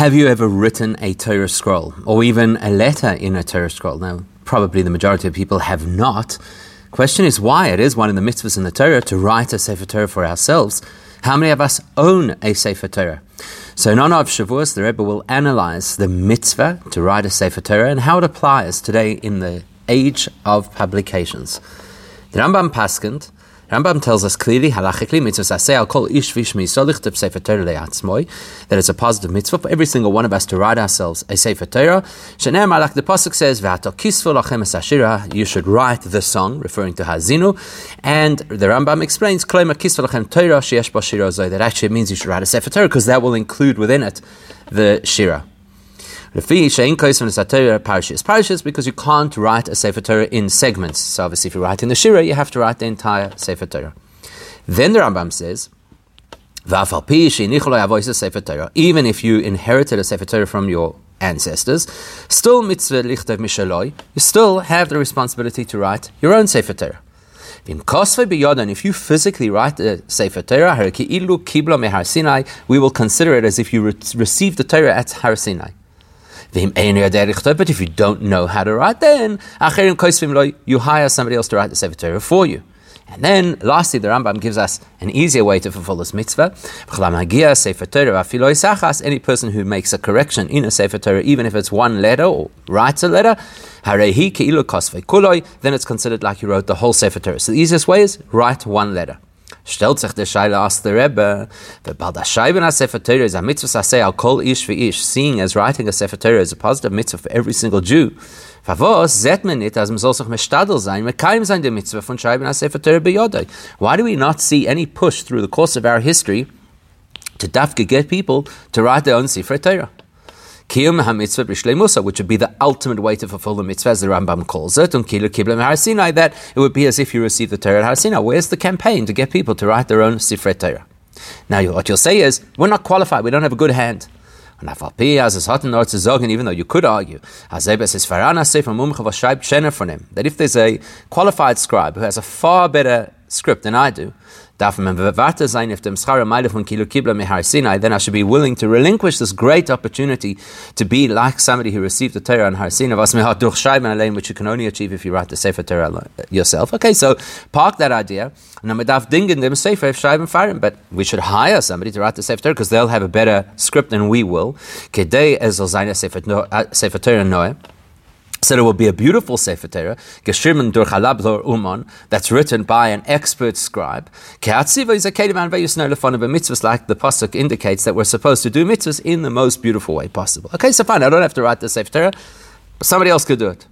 Have you ever written a Torah scroll or even a letter in a Torah scroll? Now, probably the majority of people have not. Question is why it is one of the mitzvahs in the Torah to write a Sefer Torah for ourselves. How many of us own a Sefer Torah? So in honor of Shavuos, the Rebbe will analyze the mitzvah to write a Sefer Torah and how it applies today in the age of publications. The Rambam Paskent Rambam tells us clearly, halachically, mitzvah al kol ish vishmi solich sefer Torah that it's a positive mitzvah for every single one of us to write ourselves a sefer Torah. Shener malach, the pasuk says, lachem asashira, you should write the song, referring to Hazinu, and the Rambam explains, kloima kisvu lachem Torah sheyesh bo that actually means you should write a sefer Torah, because that will include within it the shira. Parashas. Parashas because you can't write a Sefer Torah in segments. So obviously, if you're writing the Shira, you have to write the entire Sefer Torah. Then the Rambam says, even if you inherited a Sefer Torah from your ancestors, still mitzvah lichtev mishaloi, you still have the responsibility to write your own Sefer Torah. In Kosve Biyodan, if you physically write the Sefer Torah, we will consider it as if you re- received the Torah at Har Sinai. But if you don't know how to write, then you hire somebody else to write the Sefer Torah for you. And then, lastly, the Rambam gives us an easier way to fulfill this mitzvah. Any person who makes a correction in a Sefer Torah, even if it's one letter or writes a letter, then it's considered like you wrote the whole Sefer Torah. So the easiest way is write one letter. Stellt sich der Scheile aus der Rebbe, the Baldashai ben Sefer Torah is a mitzvah say al kol ish ish, seeing as writing a Sefer Torah is a positive mitzvah for every single Jew. Favos zet man nit, as man soll sich mestadel sein, me kaim sein der mitzvah von Scheiben Sefer Torah beyodai. Why do we not see any push through the course of our history to dafke get people to write their own Sefer Torah? Kiyum ha-mitzvah b'shleimusa, which would be the ultimate way to fulfill the mitzvah, as the Rambam calls it, and kilu kiblam har that it would be as if you received the Torah at Har Where's the campaign to get people to write their own Sifrei Torah? Now, what you'll say is, we're not qualified, we don't have a good hand. And even though you could argue that if there's a qualified scribe who has a far better script than I do, darf man bewarte sein auf dem Schara Meile von Kilo Kibla Mehar Sinai, then I should be willing to relinquish this great opportunity to be like somebody who received the Torah on Har Sinai, was mir hat durchschreiben allein, which you can only achieve if you write the Sefer Torah yourself. Okay, so park that idea. And darf dingen dem Sefer schreiben fahren, but we should hire somebody to write the Sefer Torah because they'll have a better script than we will. Kedei soll seine uh, Sefer Torah noe. So there will be a beautiful Sefer Torah, Geshirman Chalab Uman, that's written by an expert scribe. Keatziva is a kedeman mitzvahs, like the pasuk indicates that we're supposed to do mitzvahs in the most beautiful way possible. Okay, so fine, I don't have to write the Sefer Torah, but somebody else could do it.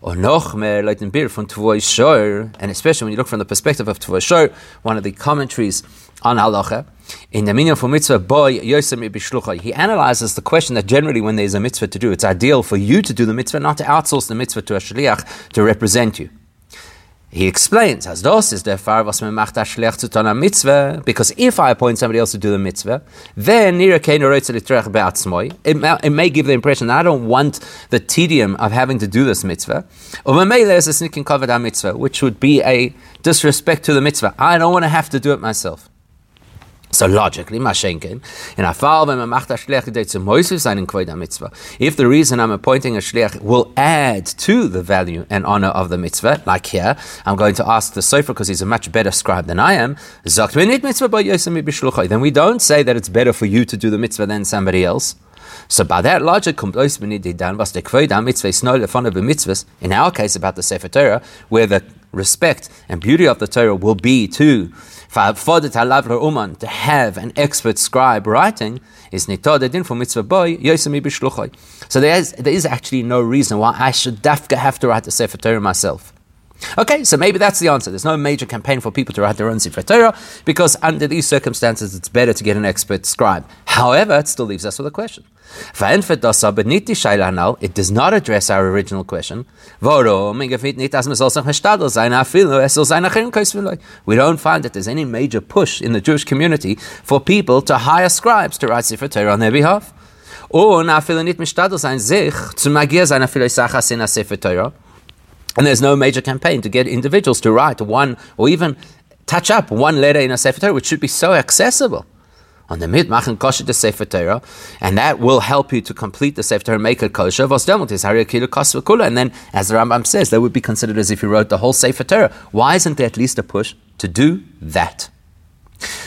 Or noch mehr from Tvoi Shor, and especially when you look from the perspective of Tvoi Shor, one of the commentaries on halacha. In the minyan for mitzvah, boy yosem bishlucha, he analyzes the question that generally when there's a mitzvah to do, it's ideal for you to do the mitzvah, not to outsource the mitzvah to a shliach to represent you. He explains, as dos is der Fall, was man macht schlecht zu mitzvah, because if I appoint somebody else to do the mitzvah, then it may give the impression that I don't want the tedium of having to do this mitzvah. Or mitzvah, which would be a disrespect to the mitzvah. I don't want to have to do it myself. So logically, Mashenkin, in Afal, when man macht a Shliach gedei zu Moisiv seinen Kvoida mitzvah, if the reason I'm appointing a Shliach will add to the value and honor of the mitzvah, like here, I'm going to ask the Sofer because he's a much better scribe than I am, then we don't say that it's better for you to do the mitzvah than somebody else. So by that logic, in our case about the Sefer Torah, where the respect and beauty of the Torah will be to to have an expert scribe writing is nitodedin for mitzvah boy yosemi b'shluchoi. So there is, there is actually no reason why I should dafka have to write the Sefer Torah myself. Okay, so maybe that's the answer. There's no major campaign for people to write their own Sefer Torah because under these circumstances it's better to get an expert scribe. However, it still leaves us with a question. It does not address our original question. We don't find that there's any major push in the Jewish community for people to hire scribes to write Sefer Torah on their behalf. And there's no major campaign to get individuals to write one or even touch up one letter in a Sefer Torah, which should be so accessible. on the mid machen kosher the Sefer Torah, and that will help you to complete the Sefer Torah, make it kosher. And then as the Rambam says, that would be considered as if you wrote the whole Sefer Torah. Why isn't there at least a push to do that?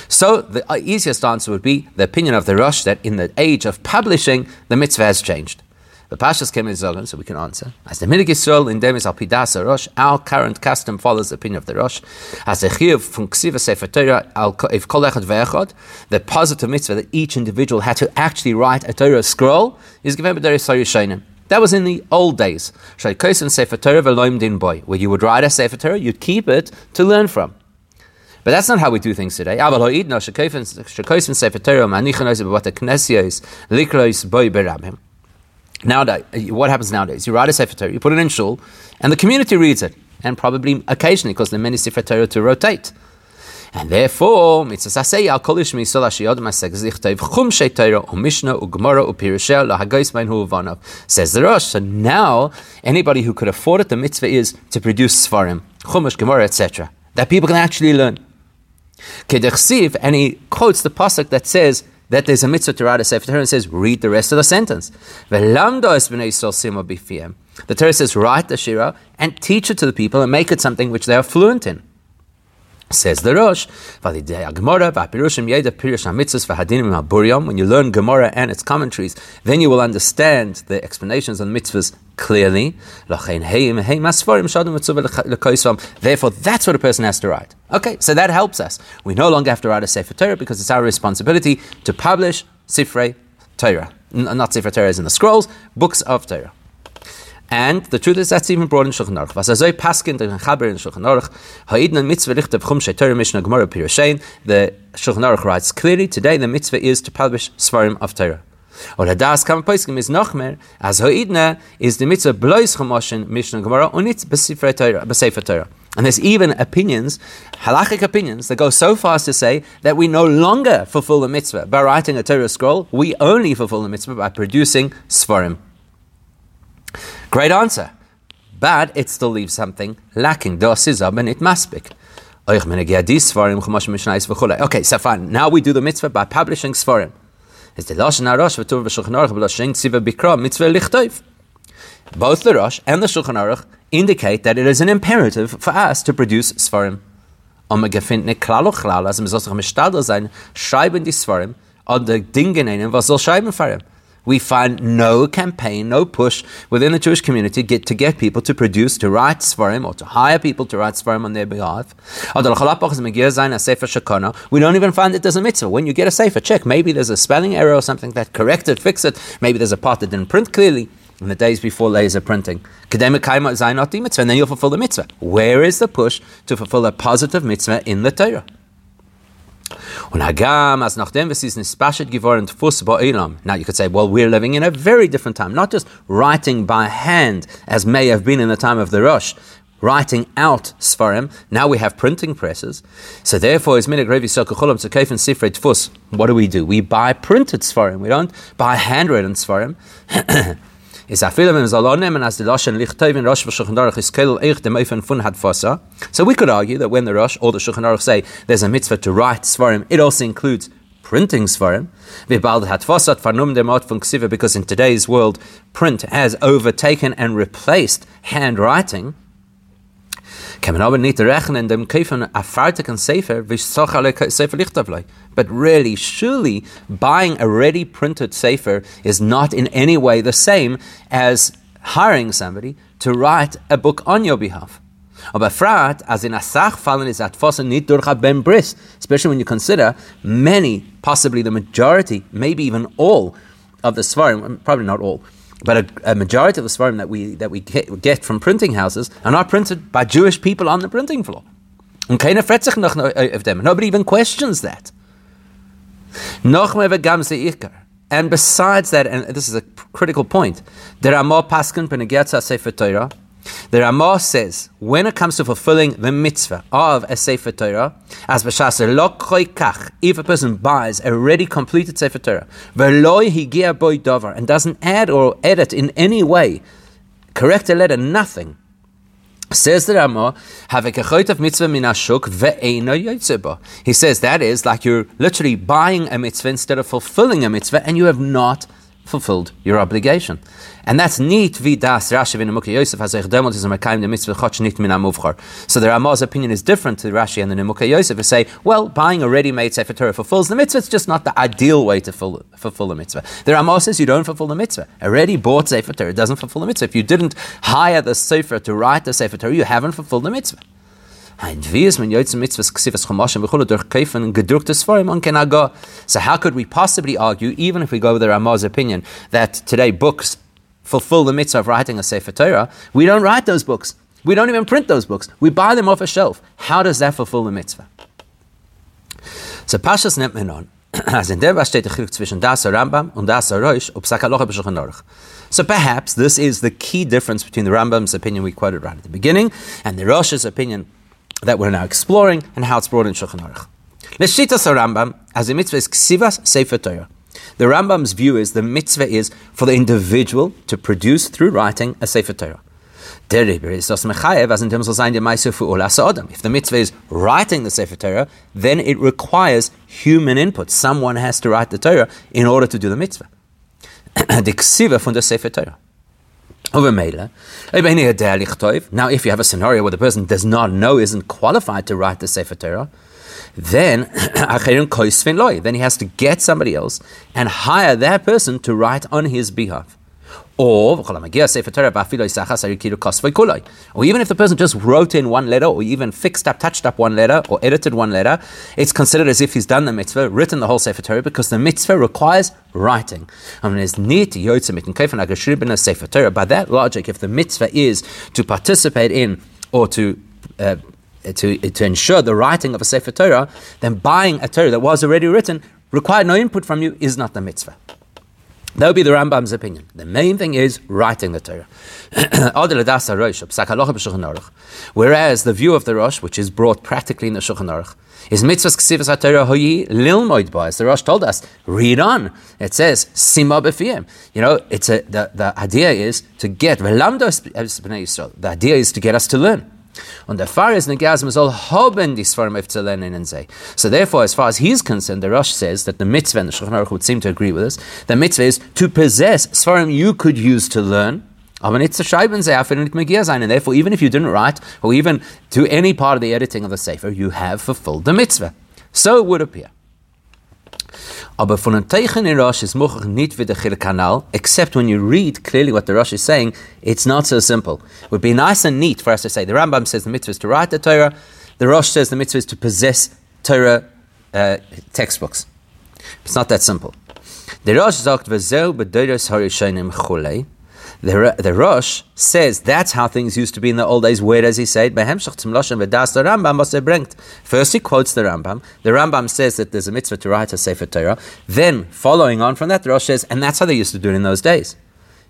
So the easiest answer would be the opinion of the Rosh that in the age of publishing, the mitzvah has changed. The Pashas came in Zogan, so we can answer. As the Minig Yisrael in Demis al Pidas Rosh, our current custom follows the opinion of the Rosh. As the Chiv from Ksiva Sefer Torah, if Kol Echad Ve'echad, the positive mitzvah that each individual had to actually write a Torah scroll is given by Rishonim. That was in the old days. Sefer Torah Din Boy, where you would write a Sefer Torah, you'd keep it to learn from. But that's not how we do things today. Nowadays, what happens nowadays? You write a Sefer Torah, you put it in shul, and the community reads it, and probably occasionally, because there are many Sefer Torah to rotate. And therefore, mitzvah say al kol ishmi sol hashiyod masek zichtayv chum shei Torah u Mishnah u Gemara u Pirushel lahagos mein hu. Says the Rosh. So now, anybody who could afford it, the mitzvah is to produce sfarim, chumash, Gemara, etc. That people can actually learn. And he quotes the pasuk that says, that there's a mitzvah to write a Sefer Torah and says, read the rest of the sentence. The Torah says, write the Shira and teach it to the people and make it something which they are fluent in. Says the Rosh, when you learn Gemara and its commentaries, then you will understand the explanations on mitzvahs clearly. Therefore, that's what a person has to write. Okay, so that helps us. We no longer have to write a Sefer Torah because it's our responsibility to publish Sifrei Torah. Not Sefer Torah in the scrolls, books of Torah. And the truth is that's even brought in Shulchan Aruch. Paskin the Chaber in Shulchan Aruch, mitzvah chum mishnah gemara the Shulchan Aruch writes clearly, today the mitzvah is to publish sfarim of Torah. Or hadas kam poiskim is nochmer, as ha'idna is the mitzvah blois chamoshin mishnah gemara unit b'sefer Torah. And there's even opinions, halachic opinions, that go so far as to say that we no longer fulfill the mitzvah by writing a Torah scroll, we only fulfill the mitzvah by producing sfarim. Great answer. But it still leaves something lacking. and it maspik. Okay, so fine. Now we do the mitzvah by publishing svarim. Both the Rosh and the Shulchan Aruch indicate that it is an imperative for us to produce nicht sein, schreiben die oder nennen, was soll schreiben we find no campaign, no push within the Jewish community get, to get people to produce, to write Sfarim, or to hire people to write Sfarim on their behalf. We don't even find it as a mitzvah. When you get a Sefer, check. Maybe there's a spelling error or something that correct it, fix it. Maybe there's a part that didn't print clearly in the days before laser printing. And then you'll fulfill the mitzvah. Where is the push to fulfill a positive mitzvah in the Torah? Und Hagam, as nachdem es ist nispashet geworden ba'ilam. Now you could say, well, we're living in a very different time, not just writing by hand, as may have been in the time of the Rosh, writing out Sfarim. Now we have printing presses. So therefore, is minig revi sokacholam to kafen sifrei tfus. What do we do? We buy printed Sfarim. We don't buy handwritten Sfarim. is a film is alone and as the Lashon Lichtov in Rosh Shulchan Aruch is kel eich dem Eifen fun hat fosa. So we could argue that when the Rosh or the Shulchan Aruch say there's a mitzvah to write Sfarim, it also includes printing Sfarim. Wir bald hat fosat vernum dem Ort von Ksiva because in today's world print has overtaken and replaced handwriting. Man aber nicht rechnen dem a wie Sefer Lichtavlei. But really, surely, buying a ready printed Sefer is not in any way the same as hiring somebody to write a book on your behalf. Aber frat, as in Asach fallen is at Fossen nit durch ben bris, especially when you consider many, possibly the majority, maybe even all of the Sfarim, probably not all, but a, a, majority of the Sfarim that we, that we get from printing houses are not printed by Jewish people on the printing floor. Them. Äh, Nobody even questions that. And besides that, and this is a critical point, there are more paskin sefer Torah, the Ramah says, when it comes to fulfilling the mitzvah of a Sefer Torah, as b'shas lo kach, if a person buys a ready completed Sefer Torah, v'loi higia boy dover, and doesn't add or edit in any way, correct a letter, nothing, Says the Rama, have a kachot of mitzvah min ashuk ve'ena He says that is like you're literally buying a mitzvah instead of fulfilling a mitzvah, and you have not fulfilled your obligation. And that's neat vidas Rashi in Nimukei Yosef as demot is mekayim the mitzvah chotch nit min. So the Ramah's opinion is different to Rashi and the Nimukei Yosef who say, well, buying a ready-made Sefer Torah fulfills the mitzvah. It's just not the ideal way to fulfill the mitzvah. The Ramah says you don't fulfill the mitzvah. Already bought Sefer Torah doesn't fulfill the mitzvah. If you didn't hire the Sefer to write the Sefer Torah, you haven't fulfilled the mitzvah. So how could we possibly argue, even if we go with the Ramah's opinion, that today books fulfill the mitzvah of writing a Sefer Torah, we don't write those books. We don't even print those books. We buy them off a shelf. How does that fulfill the mitzvah? So Pashas nimmt man an, als in der was steht der zwischen das Rambam und das Aruch. So perhaps this is the key difference between the Rambam's opinion we quoted right at the beginning and the Rosh's opinion that we're now exploring and how it's brought in Shulchan Aruch. Leshitas Rambam, as a mitzvah is ksivas sefer Torah. The Rambam's view is the mitzvah is for the individual to produce through writing a Sefer Torah. If the mitzvah is writing the Sefer Torah, then it requires human input. Someone has to write the Torah in order to do the mitzvah. the ksiva from the Sefer Torah. Now, if you have a scenario where the person does not know, isn't qualified to write the Sefer Torah, then then he has to get somebody else and hire that person to write on his behalf. Or, or even if the person just wrote in one letter, or even fixed up, touched up one letter, or edited one letter, it's considered as if he's done the mitzvah, written the whole Sefer Torah, because the mitzvah requires writing. I mean, it's near to Sefer Torah. By that logic, if the mitzvah is to participate in or to uh, to, to ensure the writing of a Sefer Torah, then buying a Torah that was already written, required no input from you, is not the mitzvah. That would be the Rambam's opinion. The main thing is writing the Torah. Whereas the view of the Rosh, which is brought practically in the Shulchan Aruch, is mitzvahs ksivas haTorah hoyi lilmoid ba. As the Rosh told us, read on. It says sima b'fiyem. You know, it's a, the, the idea is to get The idea is to get us to learn. Und der Pfarrer ist Negasm soll haben die Sfarim lernen in say. So therefore, as far as he's concerned, the Rosh says that the mitzvah, and the Shulchan Aruch would seem to agree with us, the mitzvah is to possess Sfarim you could use to learn, aber nicht zu schreiben sehr, für nicht mehr sein. And therefore, even if you didn't write, or even to any part of the editing of the Sefer, you have fulfilled the mitzvah. So it would appear. Aber von einem Teichen in Rosh ist Muchach nicht wie der Kanal, except when you read clearly what the Rosh is saying, it's not so simple. It would be nice and neat for us to say, the Rambam says the mitzvah is to write the Torah, the Rosh says the mitzvah is to possess Torah uh, textbooks. It's not that simple. The Rosh sagt, v'zeu b'doros harishonim chulei, the, the Rosh says that's how things used to be in the old days. Where does he say it? First, he quotes the Rambam. The Rambam says that there's a mitzvah to write a Sefer Torah. Then, following on from that, the Rosh says, and that's how they used to do it in those days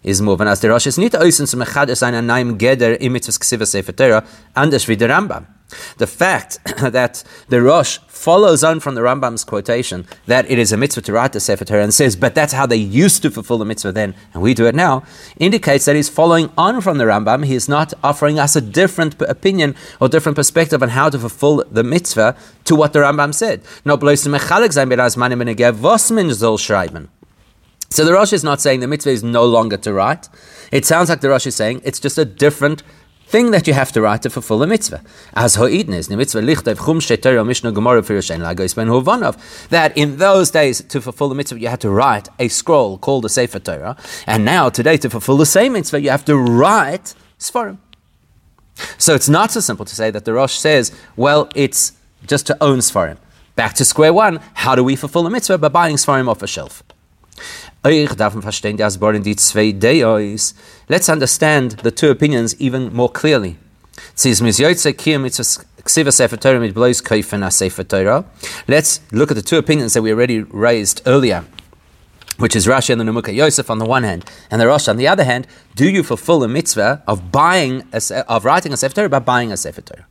is moving as the Rosh is nicht oisen zum Echad ein Naim Geder im Mitzvah Ksiva Sefer Torah, anders wie der Rambam. The fact that the Rosh follows on from the Rambam's quotation that it is a mitzvah to write the Sefer Torah and says, but that's how they used to fulfill the mitzvah then, and we do it now, indicates that he's following on from the Rambam. He is not offering us a different opinion or different perspective on how to fulfill the mitzvah to what the Rambam said. So the Rosh is not saying the mitzvah is no longer to write. It sounds like the Rosh is saying it's just a different thing that you have to write to fulfill the mitzvah. As mitzvah lichtev chum gemara lagos ben. That in those days, to fulfill the mitzvah, you had to write a scroll called a Sefer Torah. And now, today, to fulfill the same mitzvah, you have to write Sfarim. So it's not so simple to say that the Rosh says, well, it's just to own Sfarim. Back to square one, how do we fulfill the mitzvah? By buying Sfarim off a shelf. Let's understand the two opinions even more clearly. Let's look at the two opinions that we already raised earlier, which is Rashi and the Nimukei Yosef on the one hand, and the Rosh on the other hand. Do you fulfill the mitzvah of buying a, of writing a Sefer Torah by buying a Sefer Torah?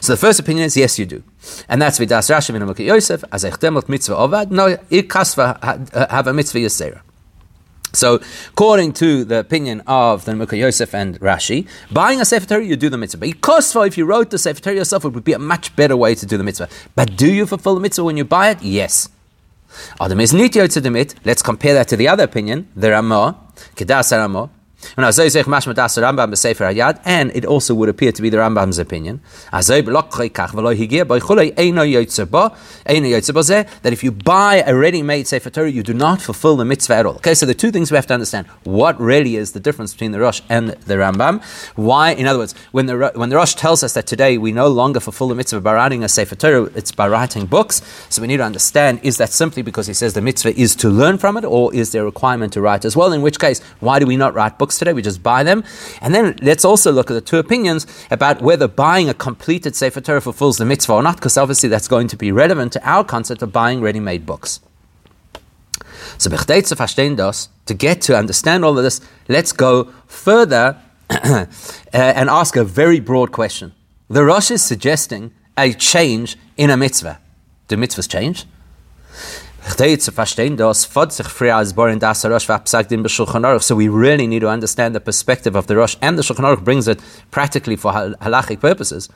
So the first opinion is yes, you do, and that's vidas Rashi Nimukei Yosef as echdemot mitzvah ovad. No, ikasva have a mitzvah yisera. So, according to the opinion of the Mukha Yosef and Rashi, buying a Sefer Torah, you do the mitzvah. But Kosva, if you wrote the Sefer Torah yourself, it would be a much better way to do the mitzvah. But do you fulfill the mitzvah when you buy it? Yes. Let's compare that to the other opinion, the Ramah, Kedas Ramah. And it also would appear to be the Rambam's opinion that if you buy a ready-made Sefer Torah, you do not fulfill the mitzvah at all. Okay, so the two things we have to understand: what really is the difference between the Rosh and the Rambam? Why, in other words, when the when the Rosh tells us that today we no longer fulfill the mitzvah by writing a Sefer Torah, it's by writing books. So we need to understand: is that simply because he says the mitzvah is to learn from it, or is there a requirement to write as well? In which case, why do we not write books? Books today, we just buy them. And then let's also look at the two opinions about whether buying a completed Sefer Torah fulfills the mitzvah or not, because obviously that's going to be relevant to our concept of buying ready made books. So, to get to understand all of this, let's go further uh, and ask a very broad question. The Rosh is suggesting a change in a mitzvah. Do mitzvahs change? So we really need to understand the perspective of the Rosh, and the Shulchan Aruch brings it practically for halachic purposes.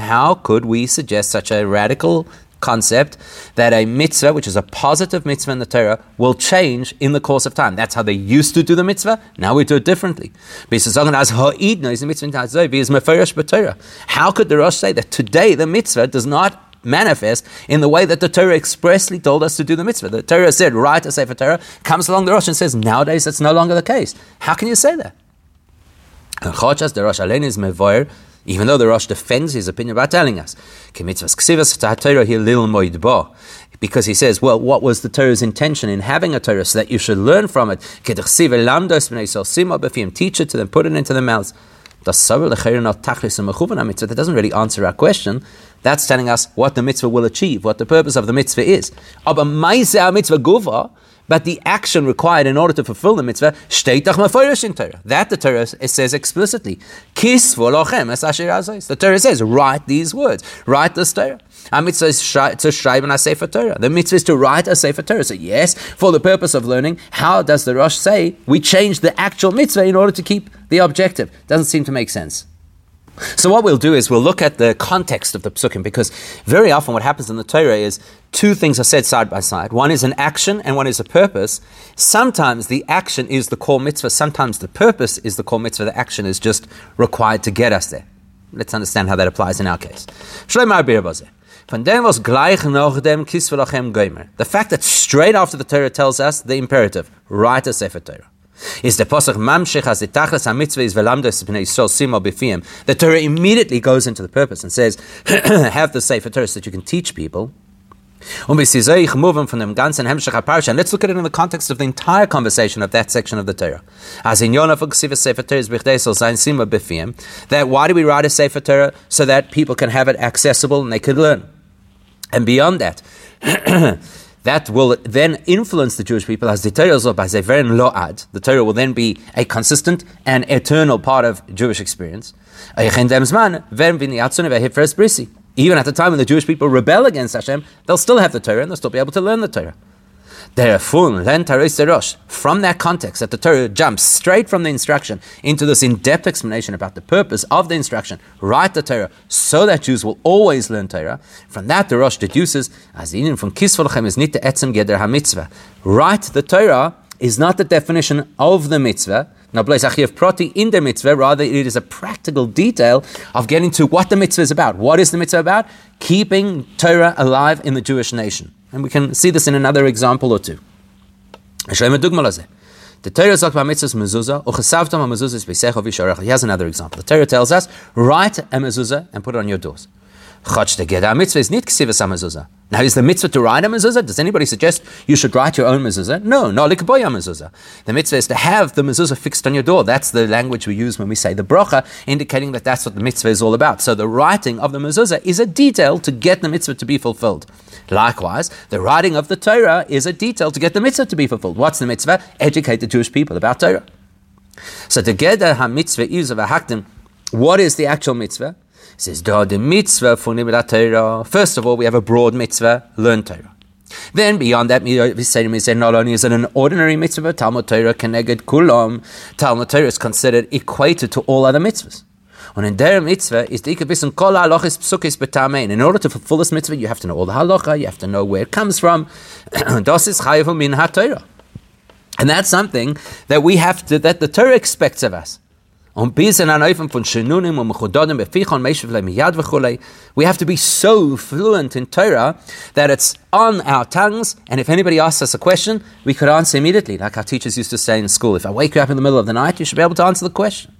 How could we suggest such a radical concept that a mitzvah, which is a positive mitzvah in the Torah, will change in the course of time. That's how they used to do the mitzvah. Now we do it differently. How could the Rosh say that today the mitzvah does not manifest in the way that the Torah expressly told us to do the mitzvah. The Torah said, write a Sefer Torah, comes along the Rosh and says, nowadays that's no longer the case. How can you say that? Even though the Rosh defends his opinion by telling us, because he says, well, what was the Torah's intention in having a Torah so that you should learn from it? Teach it to them, put it into their mouths. That doesn't really answer our question. That's telling us what the mitzvah will achieve, what the purpose of the mitzvah is. But the action required in order to fulfill the mitzvah, that the Torah says explicitly. The Torah says, write these words, write this Torah. A mitzvah is to schreiben a sefer Torah. The mitzvah is to write a sefer Torah. So yes, for the purpose of learning, how does the Rosh say we change the actual mitzvah in order to keep the objective? Doesn't seem to make sense. So what we'll do is we'll look at the context of the psukim because very often what happens in the Torah is two things are said side by side. One is an action and one is a purpose. Sometimes the action is the core mitzvah. Sometimes the purpose is the core mitzvah. The action is just required to get us there. Let's understand how that applies in our case. The fact that straight after the Torah tells us the imperative, write a Sefer Torah is the pasuk mamshich as itachlas hamitzvah is velamdos b'nei yisrael simo b'fiyim. The Torah immediately goes into the purpose and says, have the sefer Torah so that you can teach people. And let's look at it in the context of the entire conversation of that section of the Torah. As in that why do we write a Sefer Torah? So that people can have it accessible and they can learn. And beyond that, that will then influence the Jewish people as the Torah as a. The Torah will then be a consistent and eternal part of Jewish experience. Even at the time when the Jewish people rebel against Hashem, they'll still have the Torah and they'll still be able to learn the Torah. From that context, that the Torah jumps straight from the instruction into this in-depth explanation about the purpose of the instruction, write the Torah so that Jews will always learn Torah. From that, the Rosh deduces, as in from Kisvolchem is nit etzem geder ha-mitzvah. Write the Torah is not the definition of the mitzvah, now, place achiv proti in the mitzvah, rather it is a practical detail of getting to what the mitzvah is about. What is the mitzvah about? Keeping Torah alive in the Jewish nation. And we can see this in another example or two. The Torah talks about mitzvahs mezuzah, uchesavtam mezuzah b'secho He has another example. The Torah tells us, write a mezuzah and put it on your doors. Chach the mitzvah is nit ksivas mezuzah. Now, is the mitzvah to write a mezuzah? Does anybody suggest you should write your own mezuzah? No, no, likaboya mezuzah. The mitzvah is to have the mezuzah fixed on your door. That's the language we use when we say the bracha, indicating that that's what the mitzvah is all about. So the writing of the mezuzah is a detail to get the mitzvah to be fulfilled. Likewise, the writing of the Torah is a detail to get the mitzvah to be fulfilled. What's the mitzvah? Educate the Jewish people about Torah. So together, ha mitzvah is of a What is the actual mitzvah? Says, Da the mitzvah for Torah. First of all, we have a broad mitzvah, learn Torah. Then beyond that, we say, not only is it an ordinary mitzvah, Talmud Torah connected kulam. Talmud Torah is considered equated to all other mitzvahs. And in der mitzvah is the wissen kol halachis psukis betamein. In order to fulfill this mitzvah, you have to know all the halacha, you have to know where it comes from. das is chayav min ha-Torah. And that's something that we have to, that the Torah expects of us. Um we have to be so fluent in Torah that it's on our tongues, and if anybody asks us a question, we could answer immediately, like our teachers used to say in school. If I wake you up in the middle of the night, you should be able to answer the question.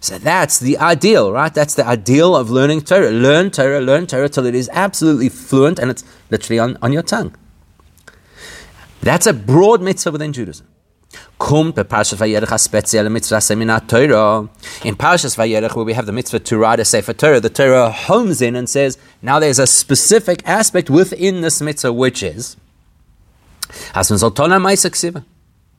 So that's the ideal, right? That's the ideal of learning Torah. Learn Torah, learn Torah till it is absolutely fluent and it's literally on, on your tongue. That's a broad mitzvah within Judaism. In Parshas Vayelech, where we have the mitzvah to write a sefer Torah, the Torah homes in and says, now there's a specific aspect within this mitzvah, which is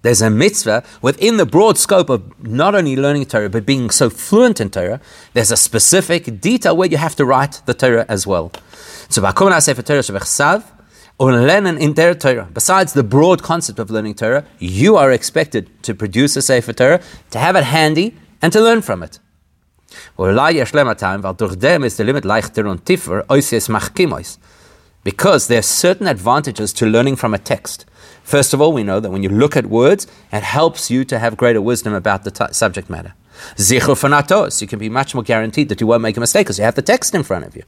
there's a mitzvah within the broad scope of not only learning Torah, but being so fluent in Torah, there's a specific detail where you have to write the Torah as well. So, in Torah. Besides the broad concept of learning Torah, you are expected to produce a Sefer Torah, to have it handy, and to learn from it. Because there are certain advantages to learning from a text. First of all, we know that when you look at words, it helps you to have greater wisdom about the t- subject matter. You can be much more guaranteed that you won't make a mistake because you have the text in front of you.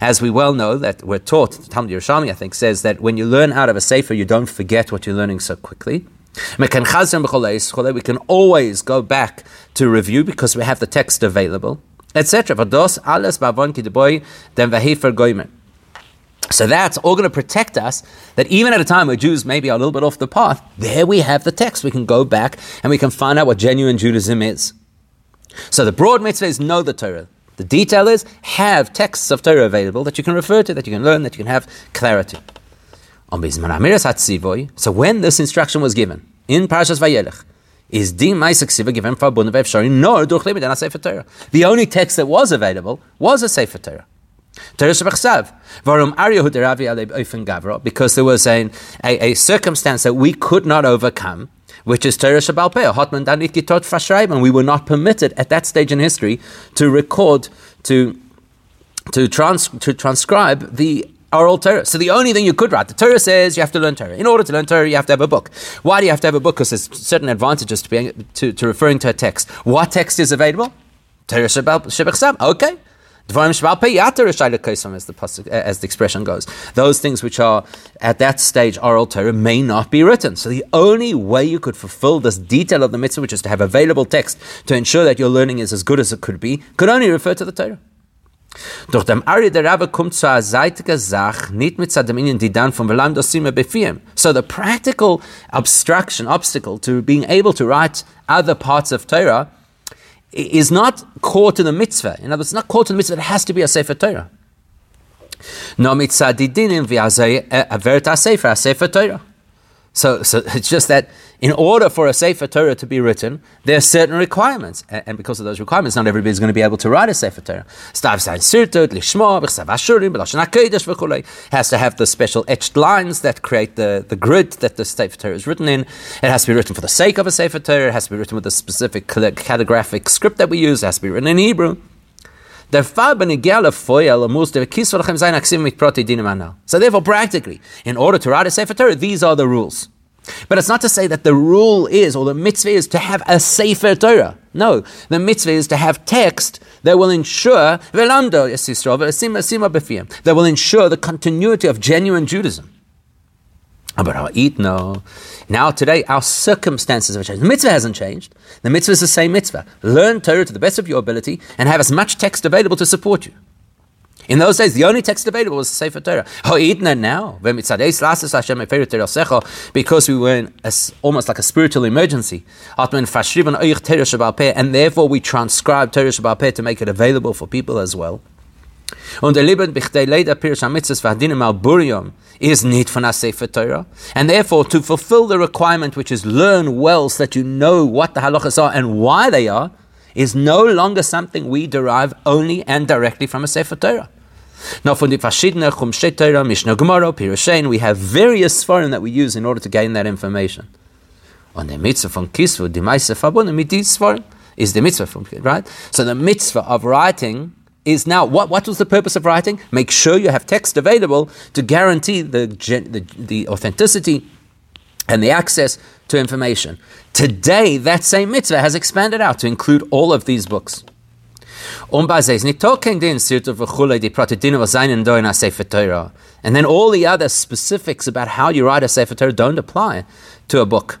As we well know that we're taught, Talmud Yerushalmi I think says that when you learn out of a sefer, you don't forget what you're learning so quickly. We can always go back to review because we have the text available, etc. So that's all going to protect us that even at a time where Jews maybe are a little bit off the path, there we have the text. We can go back and we can find out what genuine Judaism is. So the broad mitzvah is know the Torah. The detail is have texts of Torah available that you can refer to, that you can learn, that you can have clarity. So when this instruction was given in Parashas Vayelech, is din ma'asak given for abun v'efshari nor duch and sefer Torah. The only text that was available was a sefer Torah. Because there was a, a, a circumstance that we could not overcome, which is Torah Shabbal Peh, Hotman Danit Gitot Fashraib, we were not permitted at that stage in history to record, to, to, trans, to transcribe the oral Torah. So the only thing you could write, the Torah says you have to learn Torah. In order to learn Torah, you have to have a book. Why do you have to have a book? Because there's certain advantages to, being, to, to referring to a text. What text is available? Torah Shabbat Okay. As the, eh, as the expression goes. Those things which are at that stage oral Torah may not be written. So the only way you could fulfill this detail of the mitzvah, which is to have available text to ensure that your learning is as good as it could be, could only refer to the Torah. Doch dem Ari der Rabbe kommt zu einer Sache, nicht mit die dann. So the practical obstruction, obstacle to being able to write other parts of Torah is not caught in the mitzvah. In other words, it's not caught in the mitzvah, it has to be a Sefer Torah. No mitzvah didinim v'azay eh, avert a Sefer Torah. So, so it's just that in order for a Sefer Torah to be written, there are certain requirements. And, and because of those requirements, not everybody's going to be able to write a Sefer Torah. Has to have the special etched lines that create the, the grid that the Sefer Torah is written in. It has to be written for the sake of a Sefer Torah. It has to be written with a specific calligraphic script that we use. It has to be written in Hebrew. So therefore, practically, in order to write a Sefer Torah, these are the rules. But it's not to say that the rule is, or the mitzvah is, to have a Sefer Torah. No, the mitzvah is to have text that will ensure that will ensure the continuity of genuine Judaism. But our eat no. Now today our circumstances have changed. The mitzvah hasn't changed. The mitzvah is the same mitzvah. Learn Torah to the best of your ability and have as much text available to support you. In those days, the only text available was the Sefer Torah. now, because we were in a, almost like a spiritual emergency, and therefore we transcribed Torah Shabbat to make it available for people as well. Und er der Leben bichtei leider Pirish HaMitzvahs v'hadinim al Burium is need for Sefer Torah. And therefore, to fulfill the requirement which is learn well so that you know what the halachas are and why they are, is no longer something we derive only and directly from a Sefer Torah. Now, from the Fashidna, Chumshe Torah, Mishnah Gemara, Pirushain, we have various Sfarim that we use in order to gain that information. On the mitzvah from Kisvu, the the Sfarim, is the mitzvah from, right? So the mitzvah of writing is now, what, what was the purpose of writing? Make sure you have text available to guarantee the, the, the authenticity and the access to information. Today, that same mitzvah has expanded out to include all of these books. And then all the other specifics about how you write a Sefer Torah don't apply to a book.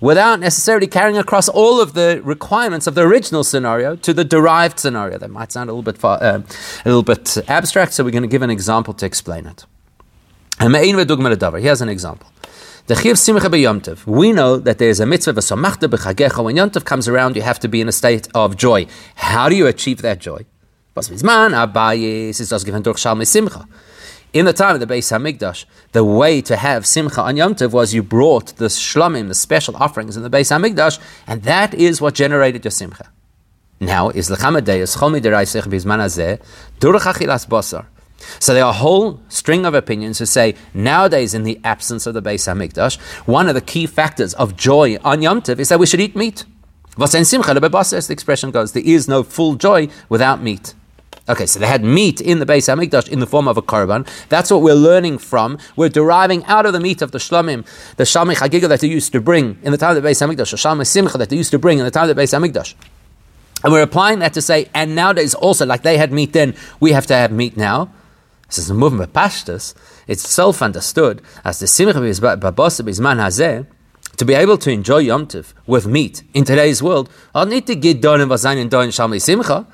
without necessarily carrying across all of the requirements of the original scenario to the derived scenario. That might sound a little bit far, uh, a little bit abstract, so we're going to give an example to explain it. Here's an example. We know that there is a mitzvah b'chagecha. When Yomtiv comes around, you have to be in a state of joy. How do you achieve that joy? In the time of the Beis Hamikdash, the way to have Simcha on Yom Tov was you brought the shlamim, the special offerings in the Beis Hamikdash, and that is what generated your Simcha. Now, is l'chamadeyas chomi deraisech bizman hazeh basar. So there are a whole string of opinions who say nowadays, in the absence of the Beis Hamikdash, one of the key factors of joy on Yom Tov is that we should eat meat. Was simcha as the expression goes, there is no full joy without meat. Okay, so they had meat in the Beis Hamikdash in the form of a korban. That's what we're learning from. We're deriving out of the meat of the shlamim, the shalmi chagiga that they used to bring in the time of the Beis Hamikdash, the shalmi simcha that they used to bring in the time of the Beis Hamikdash. And we're applying that to say, and nowadays also, like they had meat then, we have to have meat now. This is a movement of pashtus. It's self-understood as the simcha is babos bizman hazeh, to be able to enjoy Yom Tov with meat in today's world, I need to get done in and done shalmi simcha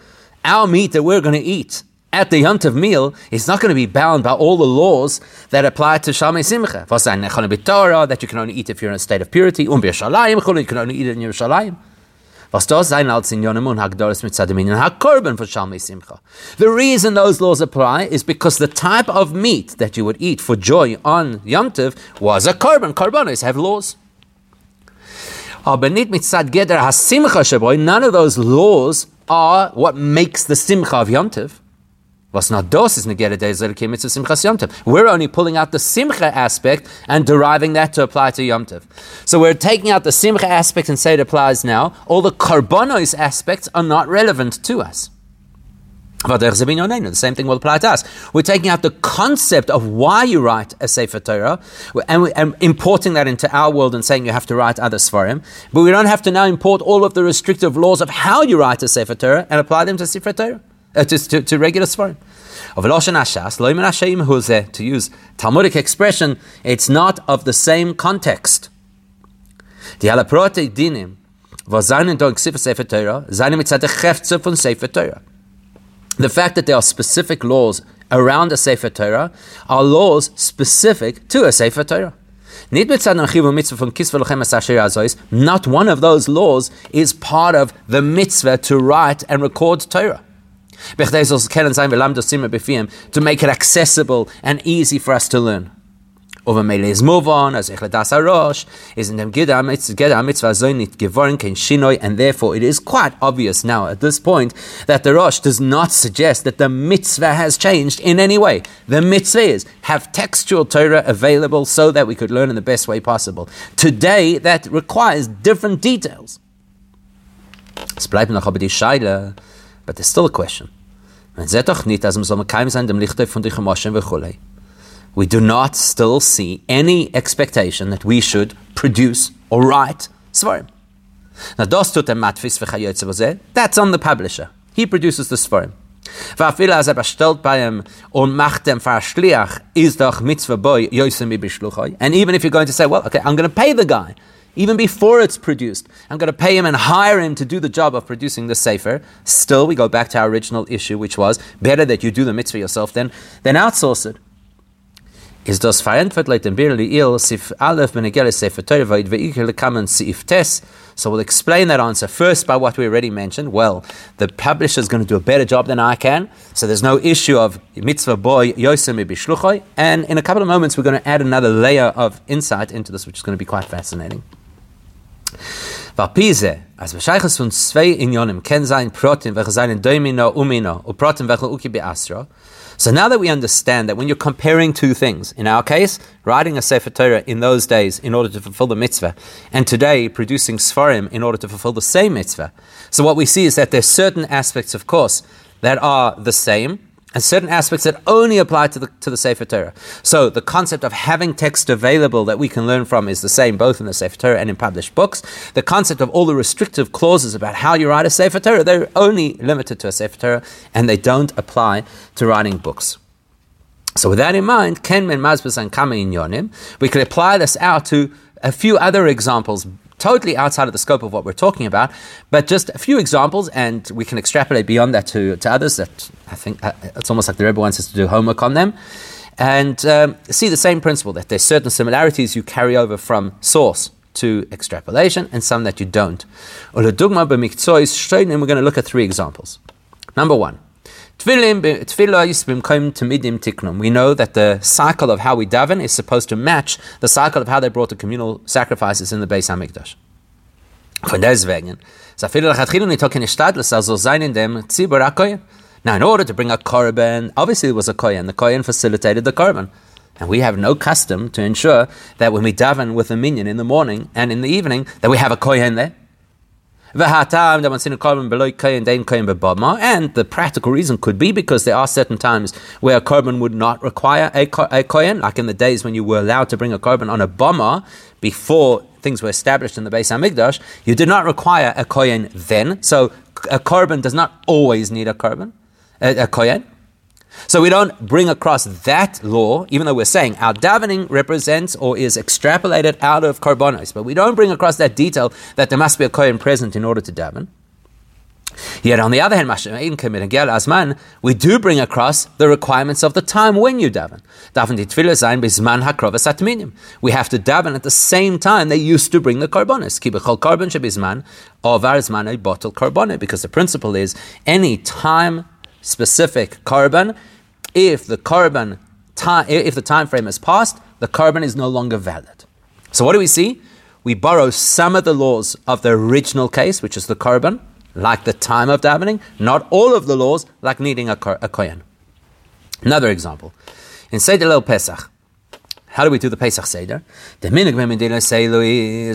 our meat that we're going to eat at the Yontiv meal is not going to be bound by all the laws that apply to Shalmei Simcha. That you can only eat if you're in a state of purity. Um you can only eat it in Yerushalayim. The reason those laws apply is because the type of meat that you would eat for joy on Yom Tov was a korban. Korbanos have laws. None of those laws are what makes the simcha of Yom Tov. Was not dos is simchas Yom. We're only pulling out the simcha aspect and deriving that to apply to Yom Tov. So we're taking out the simcha aspect and say it applies now. All the korbanos aspects are not relevant to us. The same thing will apply to us. We're taking out the concept of why you write a Sefer Torah and, we, and, importing that into our world and saying you have to write other Sfarim. But we don't have to now import all of the restrictive laws of how you write a Sefer Torah and apply them to Sefer Torah, uh, to, to, to regular Sfarim. To use Talmudic expression, it's not of the same context. Die Halaprote Dinim, was seinen Sefer Torah, Sefer Torah the fact that there are specific laws around a Sefer Torah are laws specific to a Sefer Torah. Not one of those laws is part of the mitzvah to write and record Torah. To make it accessible and easy for us to learn. Over Mele is move on, as Echledas Arosh, is in them Gida Mitzvah Zoinit Gevorin Ken Shinoi, and therefore it is quite obvious now at this point that the Rosh does not suggest that the mitzvah has changed in any way. The mitzvah is have textual Torah available so that we could learn in the best way possible. Today, that requires different details. but there's still a question we do not still see any expectation that we should produce or write Sfarim. Now, das tut der Matfis that's on the publisher. He produces the Sfarim. Va'afila as er bestellt bei ihm und macht dem Verschliach, ist doch mitzvah boy, yoisem And even if you're going to say, well, okay, I'm going to pay the guy, even before it's produced, I'm going to pay him and hire him to do the job of producing the Sefer, still we go back to our original issue, which was better that you do the mitzvah yourself than, than outsource it. Is das verantwortlich den Birli Il Sif Aleph Benegel Sefer Torah Ve'ikir Lekamen Sif Tes. So we'll explain that answer first by what we already mentioned. Well, the publisher is going to do a better job than I can, so there's no issue of mitzvah boy Yosem Bishluchoi. And in a couple of moments, we're going to add another layer of insight into this, which is going to be quite fascinating. Vapize, als Bescheiches von zwei Inyonim, ken sein Protein, welche seinen Domino, Umino, und Protein, welche Uki so now that we understand that when you're comparing two things, in our case, writing a Sefer Torah in those days in order to fulfill the mitzvah, and today producing Sfarim in order to fulfill the same mitzvah, so what we see is that there's certain aspects, of course, that are the same, and certain aspects that only apply to the, to the Sefer Torah. So the concept of having text available that we can learn from is the same both in the Sefer Torah and in published books. The concept of all the restrictive clauses about how you write a Sefer Torah, they're only limited to a Sefer Torah and they don't apply to writing books. So with that in mind, Ken Men Mazbas and Kama we could apply this out to a few other examples totally outside of the scope of what we're talking about, but just a few examples, and we can extrapolate beyond that to, to others that I think uh, it's almost like the Rebbe wants us to do homework on them. And um, see the same principle that there's certain similarities you carry over from source to extrapolation and some that you don't. And we're going to look at three examples. Number one, we know that the cycle of how we daven is supposed to match the cycle of how they brought the communal sacrifices in the Beis Hamikdash. Now, in order to bring a korban, obviously it was a kohen. The kohen facilitated the korban. And we have no custom to ensure that when we daven with a minyan in the morning and in the evening, that we have a kohen there. And the practical reason could be because there are certain times where a korban would not require a, kohen, like in the days when you were allowed to bring a korban on a bamah before things were established in the Beis Hamikdash. You did not require a kohen then, so a korban does not always need a korban, a, kohen. So we don't bring across that law, even though we're saying our davening represents or is extrapolated out of korbanos, but we don't bring across that detail that there must be a kohen present in order to daven. Yet on the other hand, asman, we do bring across the requirements of the time when you daven. Daven zayin bisman hakrovas atminim. We have to daven at the same time they used to bring the korbanos. Because the principle is any time specific korban. If the korban time, if the time frame has passed, the korban is no longer valid. So what do we see? We borrow some of the laws of the original case, which is the korban, like the time of davening, not all of the laws, like needing a, a. Another example. In Seder El Pesach, how do we do the Pesach Seder? The minig b'medina seilu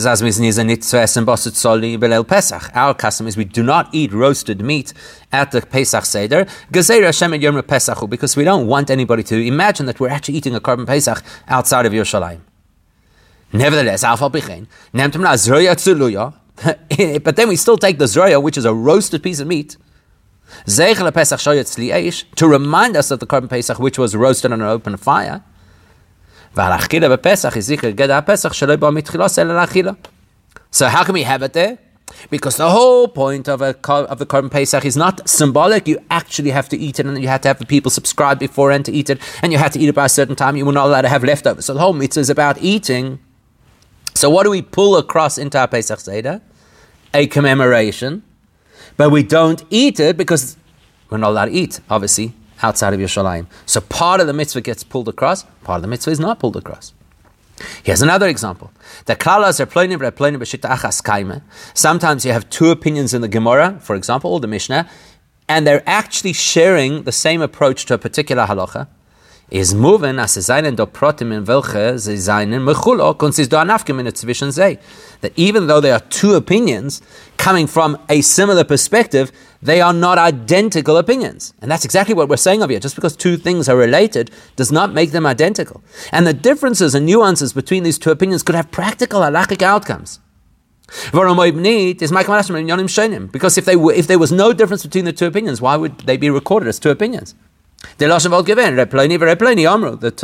soli Pesach. Our custom is we do not eat roasted meat at the Pesach Seder. Gezeir Hashem Yom Pesach because we don't want anybody to imagine that we're actually eating a korban Pesach outside of Yerushalayim. Nevertheless, zroya tzuluya. But then we still take the zroya, which is a roasted piece of meat. To remind us of the korban Pesach, which was roasted on an open fire. So how can we have it there? Because the whole point of, a, of the korban Pesach is not symbolic. You actually have to eat it, and you have to have the people subscribe beforehand to eat it, and you have to eat it by a certain time. You were not allowed to have leftovers. So the whole mitzvah is about eating. So what do we pull across into our Pesach Seder? A commemoration, but we don't eat it because we're not allowed to eat, obviously, outside of Yerushalayim. So part of the mitzvah gets pulled across, part of the mitzvah is not pulled across. Here's another example. Sometimes you have two opinions in the Gemara, for example, or the Mishnah, and they're actually sharing the same approach to a particular halacha is moving as seinen do protim in welche sie seinen mechulo consist do anafgemin zwischen sei. That even though there are two opinions coming from a similar perspective, they are not identical opinions. And that's exactly what we're saying over here. Just because two things are related does not make them identical. And the differences and nuances between these two opinions could have practical halachic outcomes. Because if, they were, if there was no difference between the two opinions, why would they be recorded as two opinions? The,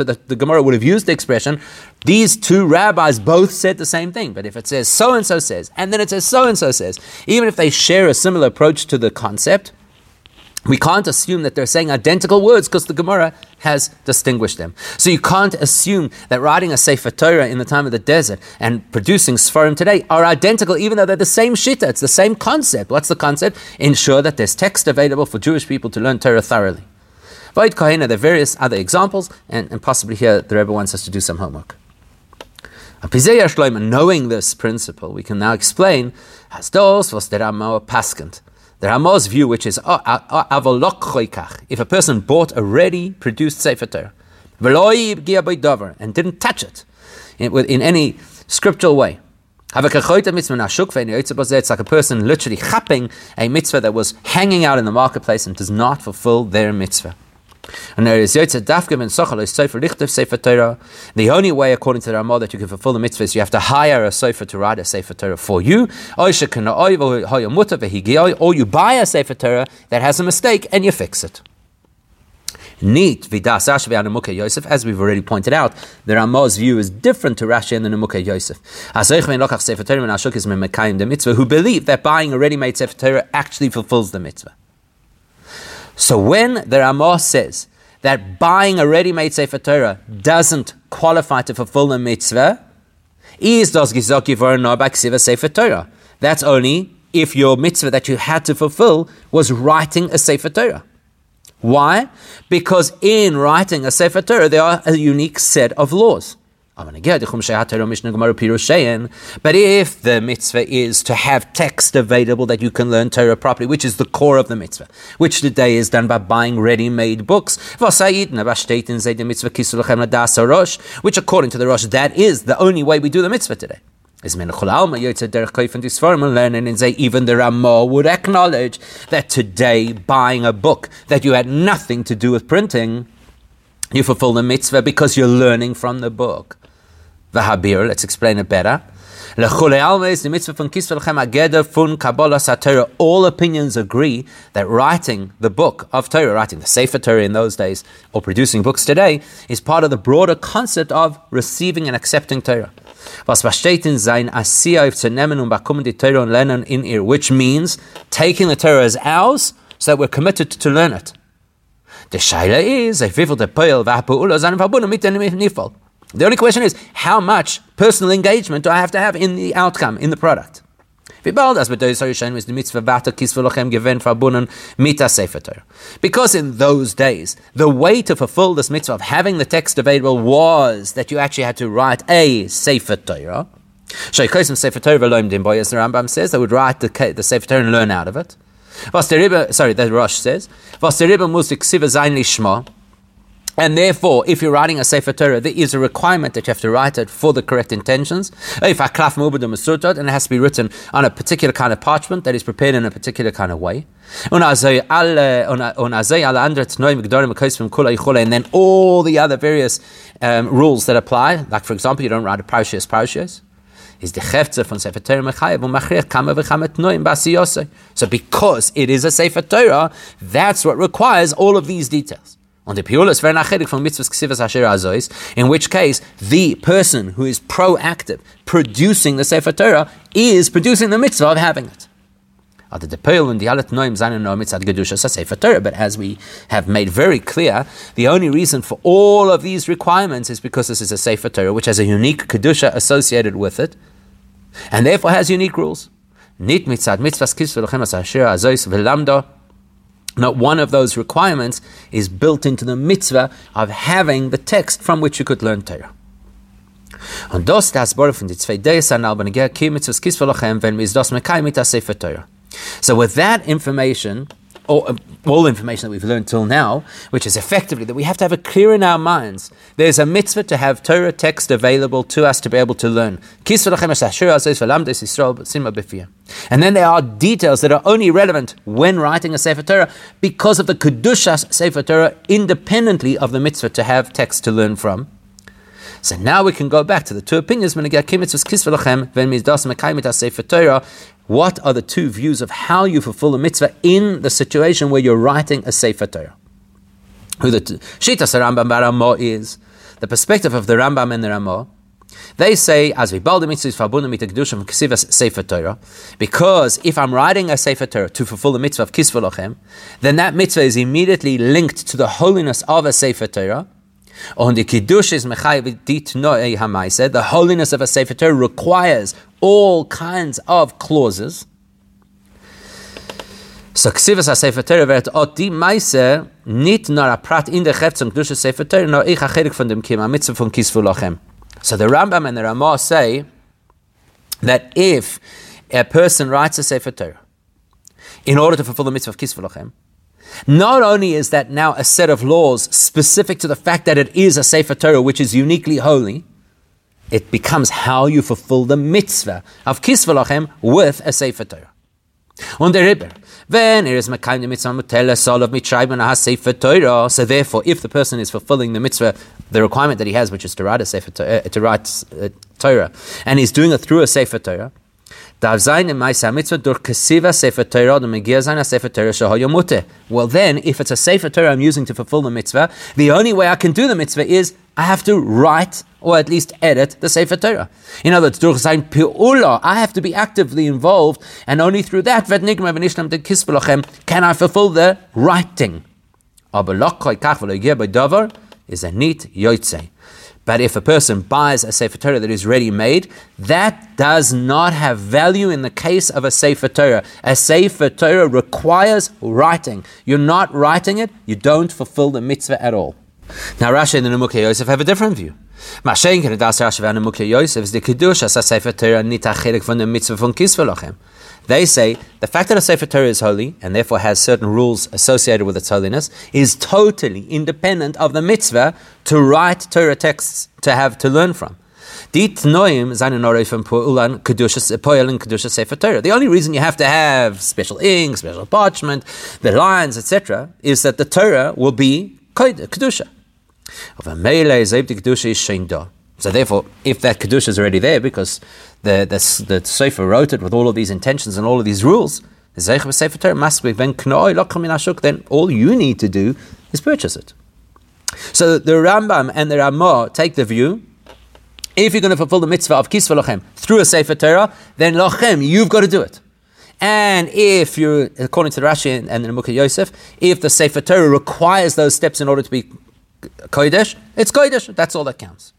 the, the Gemara would have used the expression, these two rabbis both said the same thing. But if it says so and so says, and then it says so and so says, even if they share a similar approach to the concept, We can't assume that they're saying identical words because the Gemara has distinguished them. So you can't assume that writing a Sefer Torah in the time of the desert and producing Sfarim today are identical, even though they're the same shita. It's the same concept. What's the concept? Ensure that there's text available for Jewish people to learn Torah thoroughly. Vayit Kahina, there are various other examples, and, and possibly here the Rebbe wants us to do some homework. Knowing this principle, we can now explain was the Rama paskant. View, which is oh, if a person bought a ready produced Sefer Torah and didn't touch it in, in any scriptural way, it's like a person literally chapping a mitzvah that was hanging out in the marketplace and does not fulfill their mitzvah. And there is Yotze Dafkim and Sochel is Sefer Lichtiv Sofer Torah. The only way, according to the Ramah, that you can fulfill the mitzvah is you have to hire a Sefer to write a Sefer Torah for you. Or you buy a Sefer Torah that has a mistake and you fix it. Neat vidas Rashi Yosef, as we've already pointed out, the Ramah's view is different to Rashi and the Nimukei Yosef. Who believe that buying a ready-made Sefer Torah actually fulfills the mitzvah. So when the Ramah says that buying a ready-made Sefer Torah doesn't qualify to fulfill the mitzvah, is das gesagt geworden Sefer Torah. That's only if your mitzvah that you had to fulfill was writing a Sefer Torah. Why? Because in writing a Sefer Torah, there are a unique set of laws. But if the mitzvah is to have text available that you can learn Torah properly, which is the core of the mitzvah, which today is done by buying ready-made books, which according to the Rosh, that is the only way we do the mitzvah today. Even the Ramah would acknowledge that today buying a book that you had nothing to do with printing, you fulfill the mitzvah because you're learning from the book. Vahabir, let's explain it better. All opinions agree that writing the book of Torah, writing the Sefer Torah in those days, or producing books today, is part of the broader concept of receiving and accepting Torah. Which means taking the Torah as ours so that we're committed to learn it. The Shaila is, the only question is, how much personal engagement do I have to have in the outcome, in the product? Because in those days, the way to fulfill this mitzvah of having the text available was that you actually had to write a Sefer Torah. Sefer Torah as the Rambam says, they would write the, the Sefer Torah and learn out of it. Sorry, the Rosh says, and therefore, if you're writing a Sefer Torah, there is a requirement that you have to write it for the correct intentions. If and it has to be written on a particular kind of parchment that is prepared in a particular kind of way. And then all the other various um, rules that apply, like for example, you don't write a parashas parashas. The basiyose. So because it is a Sefer Torah, that's what requires all of these details. On the piulas vernachedig from mitzvahs ksivas asher azois, in which case the person who is proactive, producing the Sefer Torah, is producing the mitzvah of having it. But as we have made very clear, the only reason for all of these requirements is because this is a Sefer Torah, which has a unique kedusha associated with it, and therefore has unique rules. Nit mitzad mitzvahs not one of those requirements is built into the mitzvah of having the text from which you could learn Torah. Und das das die zwei wenn das mit Sefer Torah. So with that information, all, uh, all information that we've learned till now, which is effectively that we have to have it clear in our minds. There's a mitzvah to have Torah text available to us to be able to learn. And then there are details that are only relevant when writing a Sefer Torah because of the Kedusha Sefer Torah independently of the mitzvah to have text to learn from. So now we can go back to the two opinions. What are the two views of how you fulfill a mitzvah in the situation where you're writing a Sefer Torah? Who the Shitas Rambam Ramah is the perspective of the Rambam and the Ramah They say, as we the mitzvah Sefer Torah, because if I'm writing a Sefer Torah to fulfill the mitzvah of Kisva then that mitzvah is immediately linked to the holiness of a Sefer Torah, on the Kiddush is Hamaisa, the holiness of a Sefer Torah requires all kinds of clauses. So ksivas nit prat in Sefer ich Kim, Kisvu Lochem. So the Rambam and the Ramah say that if a person writes a Sefer Torah in order to fulfill the mitzvah of Kisvu Lochem, not only is that now a set of laws specific to the fact that it is a Sefer Torah which is uniquely holy, it becomes how you fulfill the mitzvah of Kisvalachem with a Sefer Torah. Und der Rebbe, when it is Mekayim mitzvah mutela sol of mitzrayim sefer Torah, so therefore, if the person is fulfilling the mitzvah, the requirement that he has, which is to write a sefer uh, to write uh, Torah, and he's doing it through a sefer Torah, well, then, if it's a Sefer Torah I'm using to fulfill the mitzvah, the only way I can do the mitzvah is I have to write or at least edit the Sefer Torah. In other words, durch sein Pi'ula, I have to be actively involved, and only through that can I fulfill the writing. is a neat yotzei. But if a person buys a Sefer Torah that is ready made, that does not have value in the case of a Sefer Torah. A Sefer Torah requires writing. You're not writing it, you don't fulfill the mitzvah at all. Now, Rashi and the Nimukei Yosef have a different view. Rashi and the Yosef is the Kiddush as a Sefer Torah von Mitzvah von Kisvelochem. They say the fact that a Sefer Torah is holy and therefore has certain rules associated with its holiness is totally independent of the mitzvah to write Torah texts to have to learn from. The only reason you have to have special ink, special parchment, the lines, etc., is that the Torah will be kedusha. So therefore, if that kedusha is already there, because the, the, the Sefer wrote it with all of these intentions and all of these rules, then all you need to do is purchase it. So the Rambam and the Ramah take the view if you're going to fulfill the mitzvah of Kisva Lochem through a Sofer Torah, then Lochem, you've got to do it. And if you're, according to the Rashi and the Mukha Yosef, if the Sefer Torah requires those steps in order to be Kodesh, it's Kodesh. That's all that counts.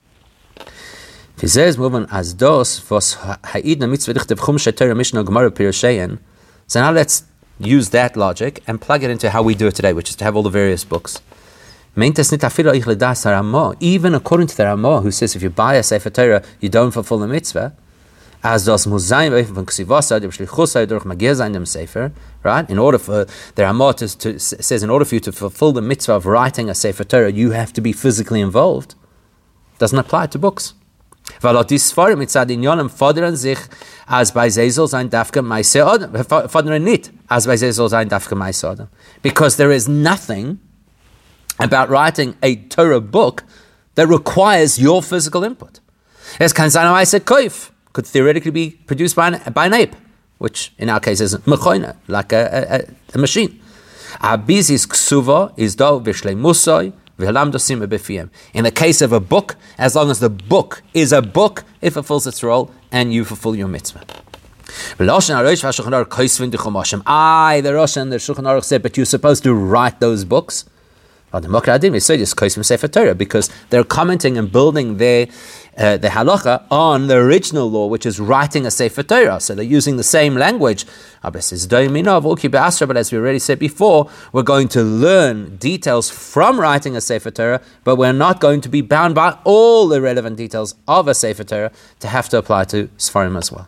He says, as dos was ha'idna mitzvah chum gemara. So now let's use that logic and plug it into how we do it today, which is to have all the various books. Even according to the Ramah, who says if you buy a Sefer Torah, you don't fulfill the mitzvah, as right? In order for, the Ramah to, to, says, in order for you to fulfill the mitzvah of writing a Sefer Torah, you have to be physically involved. Doesn't apply to books. Fordern sich, als bei soll sein. Fordern nicht, als bei soll sein. Because there is nothing about writing a Torah book that requires your physical input. Es kann sein, Meise could theoretically be produced by an, by an ape, which in our case is mechoina, like a, a, a machine. Abizis ksuva is do vishle musoi, in the case of a book, as long as the book is a book, it fulfills its role and you fulfill your mitzvah. I, the Rosh and the Shulchan Aruch said, but you're supposed to write those books. Because they're commenting and building their uh, the halacha on the original law, which is writing a Sefer Torah. So they're using the same language. But as we already said before, we're going to learn details from writing a Sefer Torah, but we're not going to be bound by all the relevant details of a Sefer Torah to have to apply to Sfarim as well.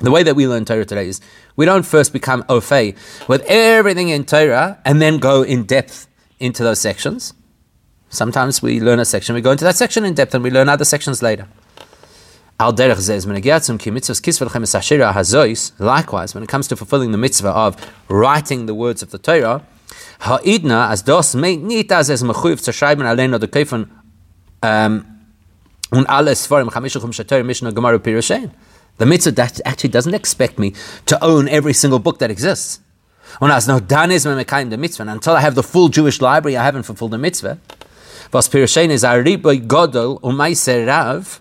The way that we learn Torah today is we don't first become au fait with everything in Torah and then go in depth into those sections. Sometimes we learn a section, we go into that section in depth, and we learn other sections later. Likewise, when it comes to fulfilling the mitzvah of writing the words of the Torah, ha'idna as dos nit as es mechuyev zu schreiben allein oder kaufen und alle. The mitzvah actually doesn't expect me to own every single book that exists. When I was no danis the mitzvah, and until I have the full Jewish library, I haven't fulfilled the mitzvah. Was pirushain is ariboy godol umayser rav,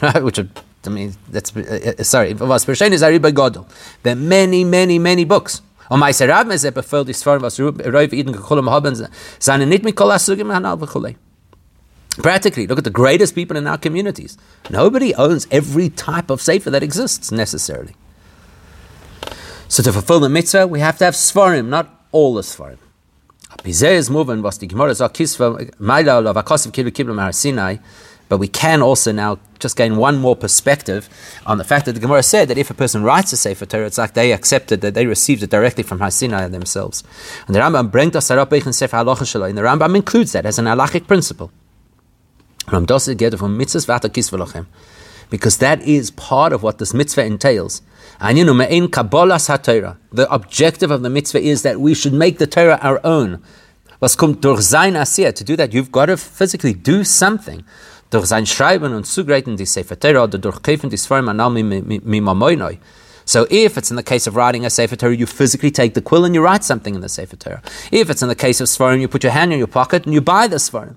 which I mean, that's uh, uh sorry. Was pirushain is ariboy godol. There are many, many, many books. Und meiser rav meze befüllt die Sfarim, was Rav Eden gekolam haben, seine nicht mit kol asugim hanal v'chulei. Practically, look at the greatest people in our communities. Nobody owns every type of sefer that exists necessarily. So to fulfill the mitzvah, we have to have sfarim, not all the sfarim. but we can also now just gain one more perspective on the fact that the Gemara said that if a person writes a Sefer Torah, it's like they accepted that they received it directly from Har Sinai themselves. And the Rambam brings us in the Rambam includes that as an halachic principle. Because that is part of what this mitzvah entails. The objective of the mitzvah is that we should make the Torah our own. To do that, you've got to physically do something. Durch sein Schreiben und Zugreiten die Sefer Torah oder durch Kaufen die Sfarim mimamoinoi. So if it's in the case of writing a Sefer Torah, you physically take the quill and you write something in the Sefer Torah. If it's in the case of Sfarim, you put your hand in your pocket and you buy the Sfarim.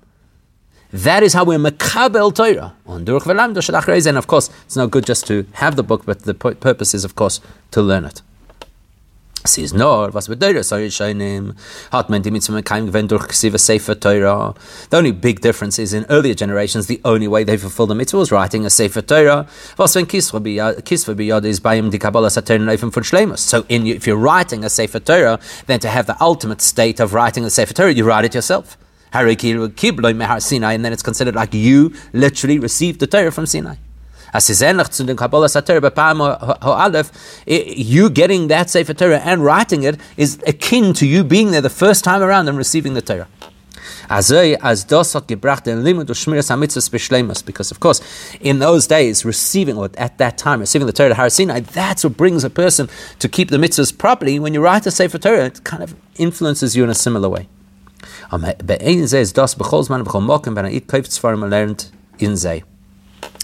That is how we're makabel Torah. And of course, it's not good just to have the book, but the purpose is, of course, to learn it. Nor was gewend durch sefer Torah. The only big difference is in earlier generations the only way they fulfilled the mitzvah was writing a sefer Torah. Was wenn kisva bi kisva bi yod is bayim di kabbalah saturn even for shlemus. So in if you're writing a sefer Torah, then to have the ultimate state of writing a sefer Torah, you write it yourself. Sinai, and then it's considered like you literally received the Torah from Sinai. You getting that Sefer Torah and writing it is akin to you being there the first time around and receiving the Torah. Because of course, in those days, receiving or at that time receiving the Torah Har Sinai, that's what brings a person to keep the mitzvahs properly. When you write a Sefer Torah, it kind of influences you in a similar way.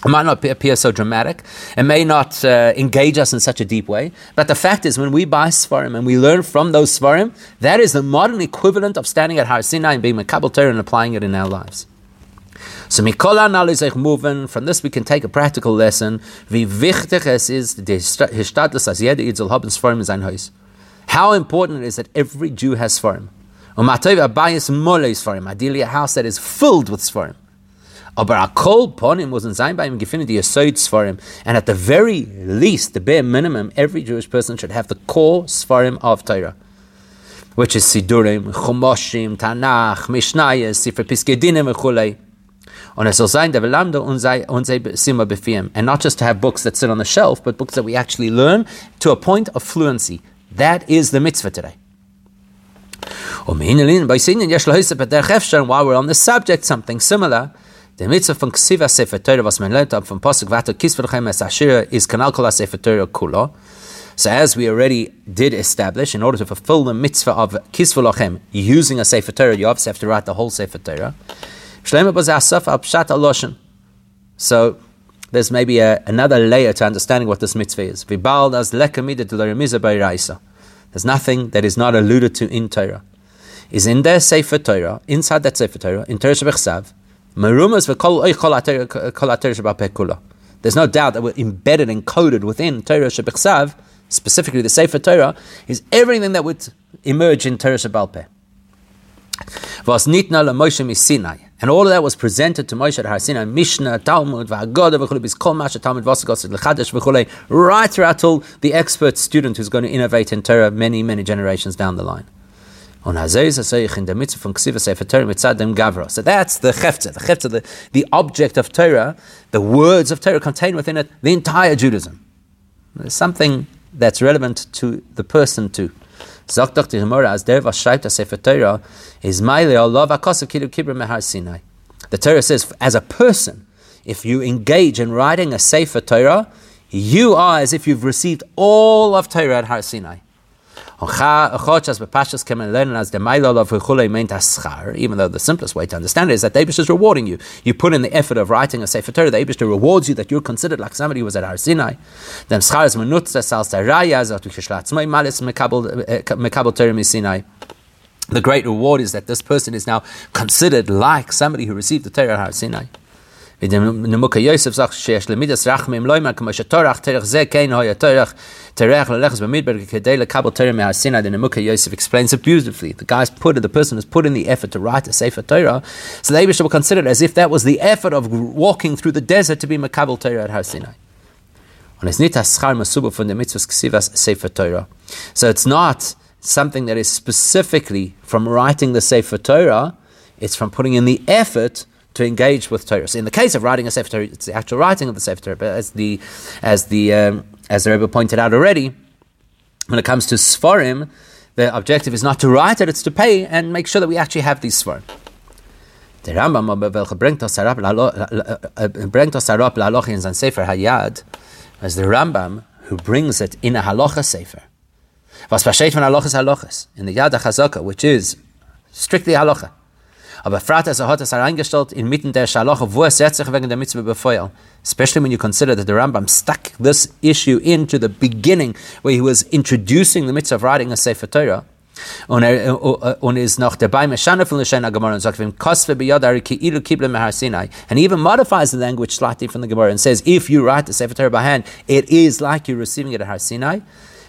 It might not appear so dramatic. It may not uh, engage us in such a deep way. But the fact is, when we buy Sfarim and we learn from those Sfarim, that is the modern equivalent of standing at Har Sinai and being Makabal Torah and applying it in our lives. So moving, from this we can take a practical lesson. Sfarim. How important it is that every Jew has Sfarim. Ideally, a house that is filled with Sfarim. Aber a kol ponim was sein bei ihm gefunden die Yesod Sfarim. And at the very least, the bare minimum, every Jewish person should have the core Sfarim of Torah. Which is Sidurim, Chumoshim, Tanach, Mishnayas, Sifra Piskedinim, befiem. And not just to have books that sit on the shelf, but books that we actually learn to a point of fluency. That is the mitzvah today. By while we're on the subject, something similar. The mitzvah from Ksiva Sefer Torah was up from Pasuk Vato Kisvechem Es Ashira is Kanal Kol Sefer Torah Kulo. So as we already did establish, in order to fulfill the mitzvah of Kisvechem, using a Sefer Torah, you obviously have to write the whole Sefer Torah. Shlema Bazasaf Abshat Aloshin. So there's maybe a, another layer to understanding what this mitzvah is. Vibal as lekamida de There's nothing that is not alluded to in Torah. Is in their Sefer Torah, inside that Sefer Torah, in Torah Shebechsav, Merumas There's no doubt that we're embedded and coded within Torah Shebechsav, specifically the Sefer Torah, is everything that would emerge in Torah Shebalpeh. Was nitna Moshe Sinai, and all of that was presented to Moshe at Har Sinai, Mishnah, Talmud, V'Haggadah, V'chulei, Bizkol Masha, Talmud, V'Asagos, L'Chadesh, V'chulei, right throughout till the expert student who's going to innovate in Torah many, many generations down the line. So that's the chefza, the the, the object of Torah, the words of Torah contain within it the entire Judaism. There's something that's relevant to the person too. Zakdach the Gemara as der was Sefer Torah is Maile Allah v'akasav kilu kibra mehar Sinai. The Torah says, as a person, if you engage in writing a Sefer Torah, you are as if you've received all of Torah at Har Sinai. Even though the simplest way to understand it is that the Abish is rewarding you. You put in the effort of writing a Sefer Torah, the Abish rewards you that you're considered like somebody who was at Har Sinai. Then schar is eh, Torah misinai. The great reward is that this person is now considered like somebody who received the Torah at Sinai. ונמוקה יוסף זך שיש למידס רחמים לא יאמר כמו שטורח תרך זה כן היה טורח תרך ללכס במדבר כדי לקבל תורה מהסיני the Nemuka Yosef explains it beautifully the guy's put it the person has put in the effort to write a Sefer Torah so the Abishah will consider it as if that was the effort of walking through the desert to be Makabel Torah at Har Sinai und es nicht das Schar Masuba von der Mitzvah Ksivas Sefer Torah so it's not something that is specifically from writing the Sefer Torah it's from putting in the effort to engage with Torah. So in the case of writing a Sefer Torah, it's the actual writing of the Sefer Torah. But as the as the um, as the Rebbe pointed out already, when it comes to Sfarim, the objective is not to write it; it's to pay and make sure that we actually have these Sfarim. The Rambam us herab la'aloch in Sefer Hayad, as the Rambam who brings it in a halacha sefer. Was versteht von halachas halachas in the Yad HaChazaka, which is strictly halacha. Aber Fratas hat es eingestellt inmitten der Shaloch, wo es setzt sich wegen der Mitzvah befeuern. Especially when you consider that the Rambam stuck this issue into the beginning, where he was introducing the mitzvah of writing a Sefer Torah. Und, er, und ist noch dabei Meshana von Lashon Gemara und sagt. And he even modifies the language slightly from the Gemara and says, if you write the Sefer Torah by hand, it is like you're receiving it at Har Sinai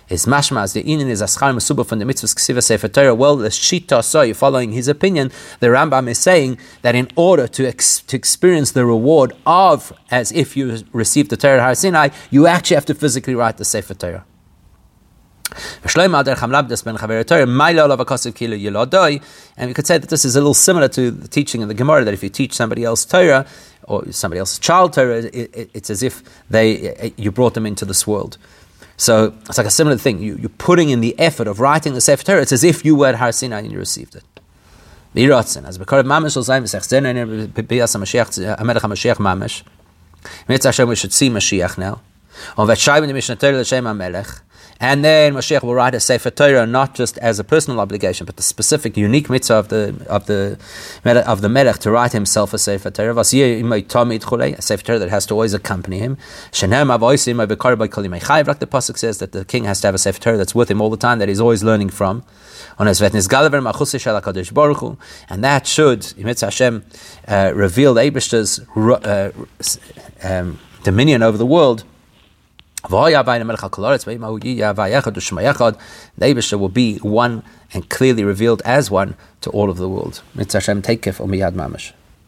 is mashma as the inin is aschar mesuba from the mitzvahs ksiva sefer Torah. Well, the shita so following his opinion, the Rambam is saying that in order to ex- to experience the reward of as if you received the Torah Har Sinai, you actually have to physically write the sefer Torah. And we could say that this is a little similar to the teaching in the Gemara that if you teach somebody else Torah or somebody else's child Torah, it, it, it's as if they you brought them into this world. So it's like a similar thing. You, are putting in the effort of writing the Sefer Torah. It's as if you were at Har Sinai and you received it. As we should see Mashiach now. And then Mashiach will write a Sefer Torah not just as a personal obligation, but the specific, unique mitzvah of the of the of the Melech to write himself a Sefer Torah. A Sefer Torah that has to always accompany him. Like The pasuk says that the king has to have a Sefer Torah that's with him all the time, that he's always learning from. And that should, Hashem, uh, reveal the uh, um, dominion over the world the will be one and clearly revealed as one to all of the world. Mitzvah Hashem, take care for Miyad Mamash.